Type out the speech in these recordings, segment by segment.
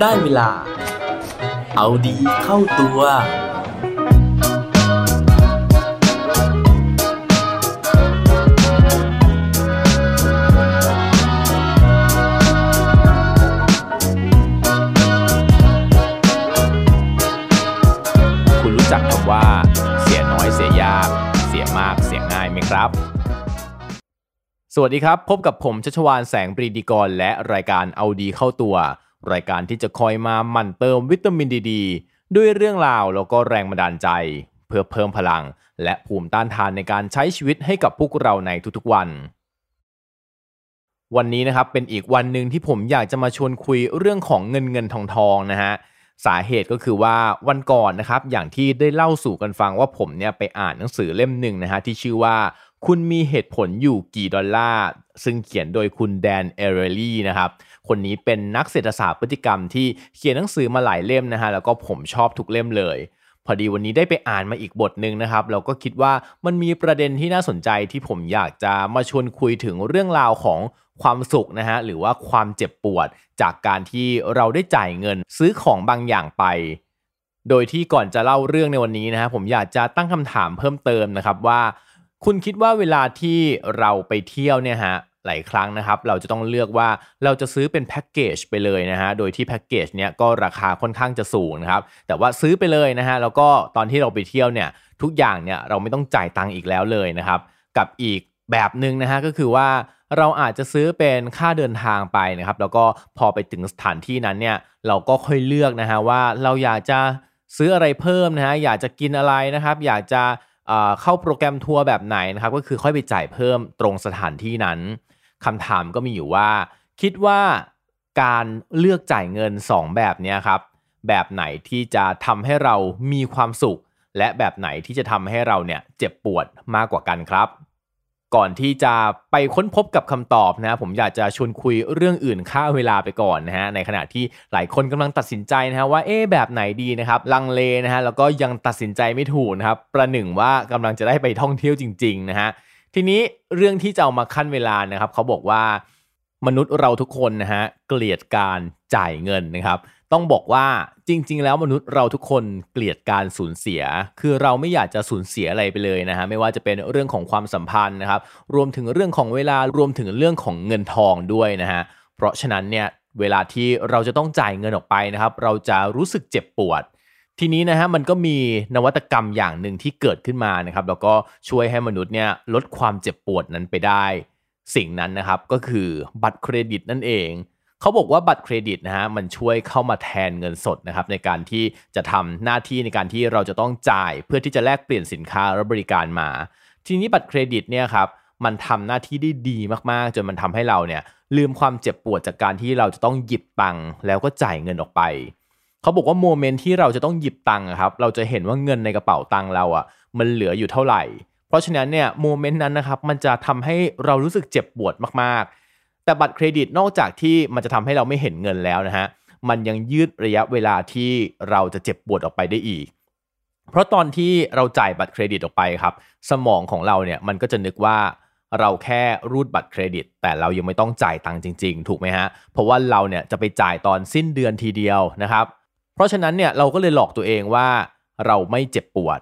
ได้เวลา เอาดีเข้าตัว คุณรู้จักคำว่า เสียน้อยเสียยาก เสียมากเสียง่ายไหมครับสวัสดีครับ พบกับผมชัชวานแสงปรีดีกร และรายการเอาดีเข้าตัว รายการที่จะคอยมาหมั่นเติมวิตามินดีดด้วยเรื่องราวแล้วก็แรงบันดาลใจ เพื่อเพิ่มพลัง และภูมิต้านทานในการใช้ชีวิตให้กับพวกเราในทุกๆวัน วันนี้นะครับเป็นอีกวันหนึ่งที่ผมอยากจะมาชวนคุยเรื่องของเงินเงินทองทองนะฮะสาเหตุก็คือว่าวันก่อนนะครับอย่างที่ได้เล่าสู่กันฟังว่าผมเนี่ยไปอ่านหนังสือเล่มหนึ่งนะฮะที่ชื่อว่า คุณมีเหตุผลอยู่กี่ดอลลาร์ ซึ่งเขียนโดยคุณแดนเอเรลี่นะครับ คนนี้เป็นนักเศรษฐศาสตร์พฤติกรรมที่เขียนหนังสือมาหลายเล่มนะฮะ แล้วก็ผมชอบทุกเล่มเลย พอดีวันนี้ได้ไปอ่านมาอีกบทหนึ่งนะครับ เราก็คิดว่ามันมีประเด็นที่น่าสนใจที่ผมอยากจะมาชวนคุยถึงเรื่องราวของความสุขนะฮะ หรือว่าความเจ็บปวด จากการที่เราได้จ่ายเงินซื้อของบางอย่างไปโดยที่ก่อนจะเล่าเรื่องในวันนี้นะฮะผมอยากจะตั้งคำถามเพิ่มเติมนะครับว่า คุณคิดว่าเวลาที่เราไปเที่ยวเนี่ยฮะหลายครั้งนะครับเราจะต้องเลือกว่าเราจะซื้อเป็นแพ็กเกจไปเลยนะฮะโดยที่แพ็กเกจเนี้ยก็ราคาค่อนข้างจะสูงนะครับแต่ว่าซื้อไปเลยนะฮะแล้วก็ตอนที่เราไปเที่ยวเนี่ยทุกอย่างเนี่ยเราไม่ต้องจ่ายตังค์อีกแล้วเลยนะครับกับอีกแบบหนึ่งนะฮะก็คือว่าเราอาจจะซื้อเป็นค่าเดินทางไปนะครับแล้วก็พอไปถึงสถานที่นั้นเนี่ยเราก็ค่อยเลือกนะฮะว่าเราอยากจะซื้ออะไรเพิ่มนะฮะอยากจะกินอะไรนะครับ อยากจะ เข้าโปรแกรมทัวร์แบบไหนนะครับก็คือค่อยไปจ่ายเพิ่มตรงสถานที่นั้นคำถามก็มีอยู่ว่า คิดว่าการเลือกจ่ายเงิน 2 แบบนี้ครับแบบไหนที่จะทำให้เรามีความสุข และแบบไหนที่จะทำให้เราเนี่ยเจ็บปวดมากกว่ากันครับ ก่อนที่จะไปค้นพบกับคำตอบนะผมอยากจะชวนคุยเรื่องอื่นค่าเวลาไปก่อนนะฮะในขณะที่หลายคนกำลังตัดสินใจนะฮะว่าเอ๊แบบไหนดีนะครับลังเลนะฮะแล้วก็ยังตัดสินใจไม่ถูกนะครับประหนึ่งว่ากำลังจะได้ไปท่องเที่ยวจริงๆนะฮะทีนี้เรื่องที่จะเอามาขั้นเวลานะครับเขาบอกว่ามนุษย์เราทุกคนนะฮะเกลียดการจ่ายเงินนะครับ ต้องบอกว่าจริง ๆ แล้วมนุษย์เราทุกคนเกลียดการสูญเสีย คือเราไม่อยากจะสูญเสียอะไรไปเลยนะฮะไม่ว่าจะเป็นเรื่องของความสัมพันธ์นะครับ รวมถึงเรื่องของเวลารวมถึงเรื่องของเงินทองด้วยนะฮะเพราะฉะนั้นเนี่ยเวลาที่เราจะต้องจ่ายเงินออกไปนะครับ เราจะรู้สึกเจ็บปวด ทีนี้นะฮะมันก็มีนวัตกรรมอย่างหนึ่งที่เกิดขึ้นมานะครับ แล้วก็ช่วยให้มนุษย์เนี่ยลดความเจ็บปวดนั้นไปได้ สิ่งนั้นนะครับก็คือบัตรเครดิตนั่นเอง เขาบอกว่าบัตรเครดิตนะฮะมันช่วยเข้ามาแทนเงินสดนะครับในการที่จะทำหน้าที่ในการที่เราจะต้องจ่ายเพื่อที่จะแลกเปลี่ยนสินค้าและบริการมา ทีนี้บัตรเครดิตเนี่ยครับมันทำหน้าที่ได้ดีมากๆ จนมันทำให้เราเนี่ยลืมความเจ็บปวดจากการที่เราจะต้องหยิบตังค์แล้วก็จ่ายเงินออกไปเขาบอกว่าโมเมนต์ที่เราจะต้องหยิบตังค์ครับเราจะเห็นว่าเงินในกระเป๋าตังค์เราอะมันเหลืออยู่เท่าไหร่ เพราะฉะนั้นเนี่ยโมเมนต์นั้นนะครับมันจะทำให้เรารู้สึกเจ็บปวดมากๆ แต่บัตรเครดิตนอกจากที่มันจะทำให้เราไม่เห็นเงินแล้วนะฮะมันยังยืดระยะเวลาที่เราจะเจ็บปวดออกไปได้อีก เพราะตอนที่เราจ่ายบัตรเครดิตออกไปครับ สมองของเราเนี่ยมันก็จะนึกว่าเราแค่รูดบัตรเครดิต แต่เรายังไม่ต้องจ่ายตังค์จริง ๆ ถูกไหมฮะ เพราะว่าเราเนี่ยจะไปจ่ายตอนสิ้นเดือนทีเดียวนะครับ เพราะฉะนั้นเนี่ยเราก็เลยหลอกตัวเองว่าเราไม่เจ็บปวด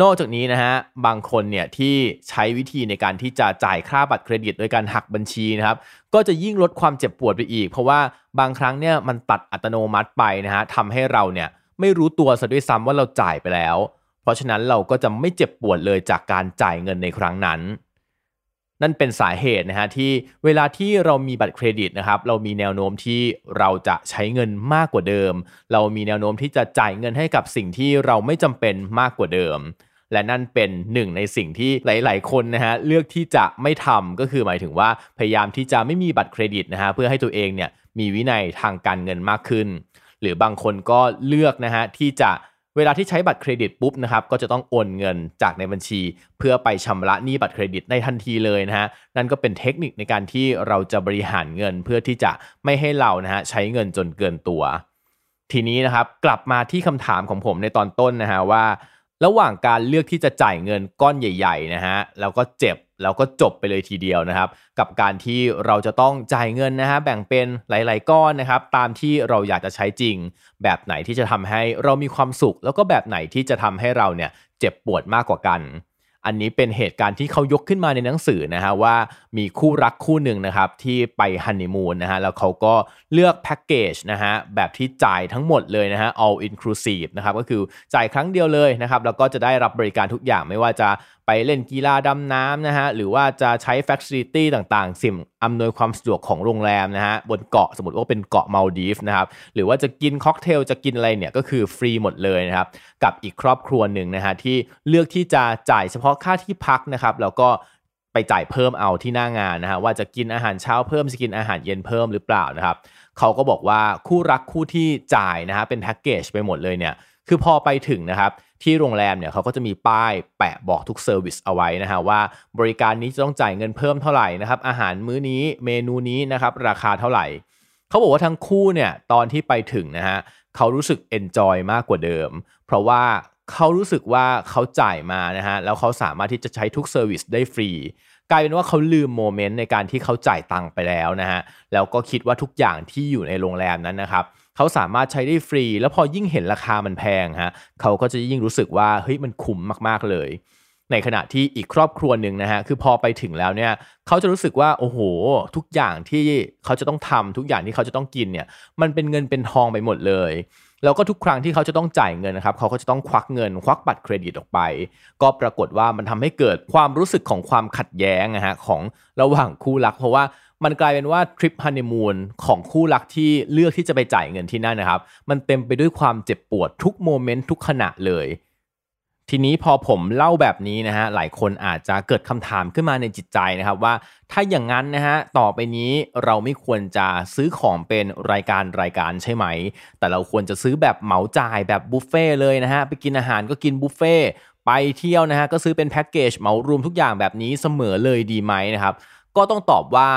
นอกจากนี้นะฮะบางคนเนี่ยที่ใช้วิธีในการที่จะจ่ายค่าบัตรเครดิต โดยการหักบัญชีนะครับก็จะยิ่งลดความเจ็บปวดไปอีก เพราะว่าบางครั้งเนี่ยมันตัดอัตโนมัติไปนะฮะทำให้เราเนี่ยไม่รู้ตัวซะด้วยซ้ำว่าเราจ่ายไปแล้ว เพราะฉะนั้นเราก็จะไม่เจ็บปวดเลยจากการจ่ายเงินในครั้งนั้น นั่นเป็นสาเหตุนะฮะที่เวลาที่เรามีบัตรเครดิตนะครับเรามีแนวโน้มที่เราจะใช้เงินมากกว่าเดิม เรามีแนวโน้มที่จะจ่ายเงินให้กับสิ่งที่เราไม่จำเป็นมากกว่าเดิม และนั่นเป็นหนึ่งในสิ่งที่หลาย ๆ คนนะฮะเลือกที่จะไม่ทำก็คือหมายถึงว่าพยายามที่จะไม่มีบัตรเครดิตนะฮะเพื่อให้ตัวเองเนี่ยมีวินัยทางการเงินมากขึ้น หรือบางคนก็เลือกนะฮะที่จะเวลาที่ใช้บัตรเครดิตปุ๊บนะครับก็จะต้องโอนเงินจากในบัญชี เพื่อไปชำระหนี้บัตรเครดิตในทันทีเลยนะฮะนั่นก็เป็นเทคนิคในการที่เราจะบริหารเงินเพื่อที่จะไม่ให้เรานะฮะใช้เงินจนเกินตัว ทีนี้นะครับกลับมาที่คำถามของผมในตอนต้นนะฮะว่า ระหว่างการเลือกที่จะจ่ายเงินก้อนใหญ่ๆนะฮะแล้วก็เจ็บแล้วก็จบไปเลยทีเดียวนะครับ กับการที่เราจะต้องจ่ายเงินนะฮะแบ่งเป็นหลาย ๆ ก้อนนะครับ ตามที่เราอยากจะใช้จริง แบบไหนที่จะทำให้เรามีความสุข แล้วก็แบบไหนที่จะทำให้เราเนี่ยเจ็บปวดมากกว่ากัน อันนี้เป็นเหตุการณ์ที่เขายกขึ้นมาในหนังสือนะฮะว่ามีคู่รักคู่หนึ่งนะครับที่ไปฮันนีมูนนะฮะแล้วเขาก็เลือกแพ็กเกจนะฮะแบบที่จ่ายทั้งหมดเลยนะฮะ all inclusive นะครับก็คือจ่ายครั้งเดียวเลยนะครับแล้วก็จะได้รับบริการทุกอย่างไม่ว่าจะไปเล่นกีฬาดำน้ำนะฮะหรือว่าจะใช้ facility ต่างๆ สิ่งอำนวยความสะดวกของโรงแรมนะฮะบนเกาะสมมติว่าเป็นเกาะมาลดีฟนะครับหรือว่าจะกินค็อกเทลจะกินอะไรเนี่ยก็คือฟรีหมดเลยนะครับกับอีกครอบครัวหนึ่งนะฮะที่เลือกที่จะจ่ายเฉพาะค่าที่พักนะครับแล้วก็ไปจ่ายเพิ่มเอาที่หน้างานนะฮะว่าจะกินอาหารเช้าเพิ่มจะกินอาหารเย็นเพิ่มหรือเปล่านะครับเขาก็บอกว่าคู่รักคู่ที่จ่ายนะฮะเป็นแพ็กเกจไปหมดเลยเนี่ยคือพอไปถึงนะครับที่โรงแรมเนี่ยเขาก็จะมีป้ายแปะบอกทุก service เอาไว้นะฮะว่าบริการนี้จะต้องจ่ายเงินเพิ่มเท่าไหร่นะครับอาหารมื้อนี้เมนูนี้นะครับราคาเท่าไหร่เขาบอกว่าทั้งคู่เนี่ยตอนที่ไปถึงนะฮะเขารู้สึก enjoy มากกว่าเดิม เพราะว่า เขารู้สึกว่าเขาจ่ายมานะฮะแล้วเขาสามารถที่จะใช้ทุก service ได้ฟรี กลายเป็นว่าเขาลืม moment ในการที่เขาจ่ายตังค์ไปแล้วนะฮะแล้วก็คิดว่าทุกอย่างที่อยู่ในโรงแรมนั้นนะครับเขาสามารถใช้ได้ฟรี แล้วพอยิ่งเห็นราคามันแพงฮะเขาก็จะยิ่งรู้สึกว่าเฮ้ยมันคุ้มมากๆเลย ในขณะที่อีกครอบครัวหนึ่งนะฮะคือพอไปถึงแล้วเนี่ยเขาจะรู้สึกว่าโอ้โห ทุกอย่างที่เขาจะต้องทำทุกอย่างที่เขาจะต้องกินเนี่ยมันเป็นเงินเป็นทองไปหมดเลย แล้วก็ทุกครั้งที่เขาจะต้องจ่ายเงินนะครับเขาก็จะต้องควักเงิน ควักบัตรเครดิตออกไป ก็ปรากฏว่ามันทำให้เกิดความรู้สึกของความขัดแย้งนะฮะของระหว่างคู่รัก เพราะว่ามันกลายเป็นว่าทริปฮันนีมูนของคู่รักที่เลือกที่จะไปจ่ายเงินที่นั่นนะครับ มันเต็มไปด้วยความเจ็บปวดทุกโมเมนต์ทุกขณะเลย ทีนี้พอผมเล่าแบบนี้นะฮะหลายคนอาจจะเกิดคำถามขึ้นมาในจิตใจนะครับว่าถ้าอย่างนั้นนะฮะต่อไปนี้เราไม่ควรจะซื้อของเป็นรายการรายการใช่ไหม แต่เราควรจะซื้อแบบเหมาจ่ายแบบบุฟเฟ่เลยนะฮะไปกินอาหารก็กินบุฟเฟ่ไปเที่ยวนะฮะก็ซื้อเป็นแพ็กเกจเหมารวมทุกอย่างแบบนี้เสมอเลยดีไหมนะครับก็ต้องตอบว่า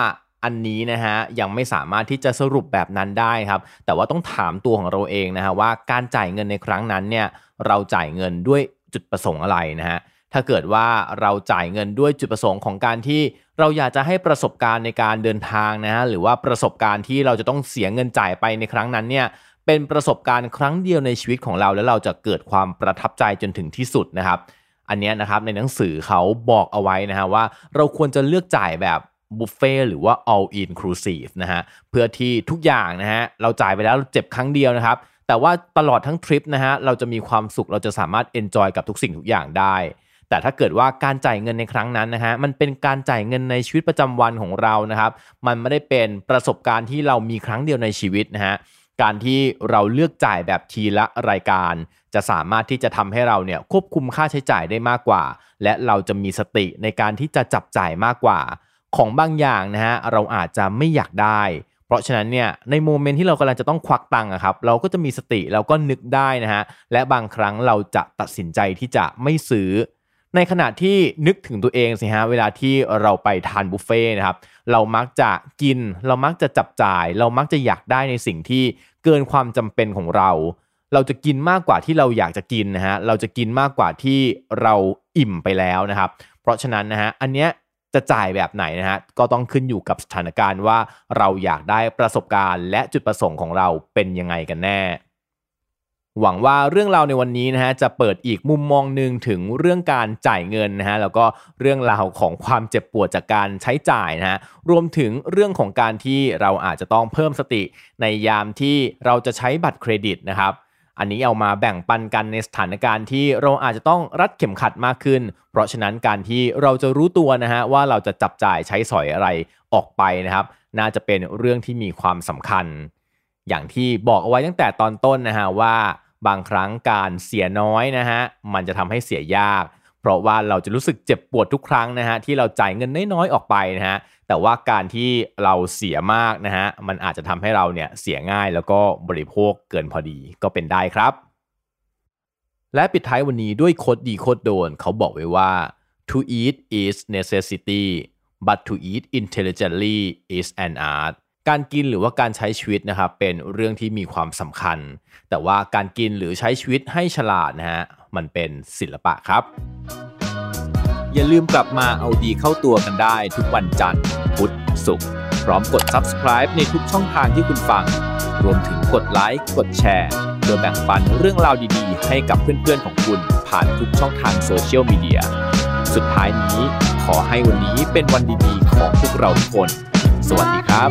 อันนี้นะฮะยังไม่สามารถที่จะสรุปแบบนั้นได้ครับ แต่ว่าต้องถามตัวของเราเองนะฮะว่าการจ่ายเงินในครั้งนั้นเนี่ยเราจ่ายเงินด้วย จุดประสงค์อะไรนะฮะถ้าเกิดว่าเราจ่ายเงินด้วยจุดประสงค์ของการที่เราอยากจะให้ประสบการณ์ในการเดินทางนะฮะหรือว่าประสบการณ์ที่เราจะต้องเสียเงินจ่ายไปในครั้งนั้นเนี่ยเป็นประสบการณ์ครั้งเดียวในชีวิตของเรา แล้วเราจะเกิดความประทับใจจนถึงที่สุดนะครับ อันนี้นะครับในหนังสือเขาบอกเอาไว้นะฮะว่าเราควรจะเลือกจ่ายแบบบุฟเฟ่หรือว่า all inclusive นะฮะเพื่อที่ทุกอย่างนะฮะเราจ่ายไปแล้วเจ็บครั้งเดียวนะครับ แต่ว่าตลอดทั้งทริปนะฮะเราจะมีความสุขเราจะสามารถเอนจอยกับทุกสิ่งทุกอย่างได้ แต่ถ้าเกิดว่าการจ่ายเงินในครั้งนั้นนะฮะมันเป็นการจ่ายเงินในชีวิตประจำวันของเรานะครับ มันไม่ได้เป็นประสบการณ์ที่เรามีครั้งเดียวในชีวิตนะฮะการที่เราเลือกจ่ายแบบทีละรายการ จะสามารถที่จะทำให้เราเนี่ยควบคุมค่าใช้จ่ายได้มากกว่า และเราจะมีสติในการที่จะจับจ่ายมากกว่า ของบางอย่างนะฮะเราอาจจะไม่อยากได้ เพราะฉะนั้นเนี่ยในโมเมนต์ที่เรากำลังจะต้องควักตังค์ครับเราก็จะมีสติเราก็นึกได้นะฮะและบางครั้งเราจะตัดสินใจที่จะไม่ซื้อ ในขณะที่นึกถึงตัวเองสิฮะเวลาที่เราไปทานบุฟเฟ่นะครับเรามักจะกิน เรามักจะจับจ่าย เรามักจะอยากได้ในสิ่งที่เกินความจำเป็นของเรา เราจะกินมากกว่าที่เราอยากจะกินนะฮะเราจะกินมากกว่าที่เราอิ่มไปแล้วนะครับ เพราะฉะนั้นนะฮะอันเนี้ย จะจ่ายแบบไหนนะฮะก็ต้องขึ้นอยู่กับสถานการณ์ว่าเราอยากได้ประสบการณ์และจุดประสงค์ของเราเป็นยังไงกันแน่ หวังว่าเรื่องราวในวันนี้นะฮะจะเปิดอีกมุมมองหนึ่งถึงเรื่องการจ่ายเงินนะฮะแล้วก็เรื่องราวของความเจ็บปวดจากการใช้จ่ายนะฮะรวมถึงเรื่องของการที่เราอาจจะต้องเพิ่มสติในยามที่เราจะใช้บัตรเครดิตนะครับ อันนี้เอามาแบ่งปันกันในสถานการณ์ที่เราอาจจะต้องรัดเข็มขัดมากขึ้น เพราะฉะนั้นการที่เราจะรู้ตัวนะฮะว่าเราจะจับจ่ายใช้สอยอะไรออกไปนะครับ น่าจะเป็นเรื่องที่มีความสำคัญ อย่างที่บอกเอาไว้ตั้งแต่ตอนต้นนะฮะว่าบางครั้งการเสียน้อยนะฮะมันจะทำให้เสียยาก เพราะว่าเราจะรู้สึกเจ็บปวดทุกครั้งนะฮะที่เราจ่ายเงินน้อยๆออกไปนะฮะแต่ว่าการที่เราเสียมากนะฮะมันอาจจะทำให้เราเนี่ยเสียง่ายแล้วก็บริโภคเกินพอดีก็เป็นได้ครับ และปิดท้ายวันนี้ด้วยโคดดีโคดโดน เขาบอกไว้ว่า to eat is necessity but to eat intelligently is an art การกินหรือว่าการใช้ชีวิตนะครับเป็นเรื่องที่มีความสำคัญ แต่ว่าการกินหรือใช้ชีวิตให้ฉลาดนะฮะ มันเป็นศิลปะครับ อย่าลืมกลับมาเอาดีเข้าตัวกันได้ทุกวันจันทร์พุธศุกร์พร้อมกด subscribe ในทุกช่องทางที่คุณฟัง รวมถึงกดไลค์กดแชร์เพื่อแบ่งปันเรื่องราวดีๆ ให้กับเพื่อนๆของคุณผ่านทุกช่องทางโซเชียลมีเดียสุดท้ายนี้ขอให้วันนี้เป็นวันดีๆ ของพวกเราทุกคน สวัสดีครับ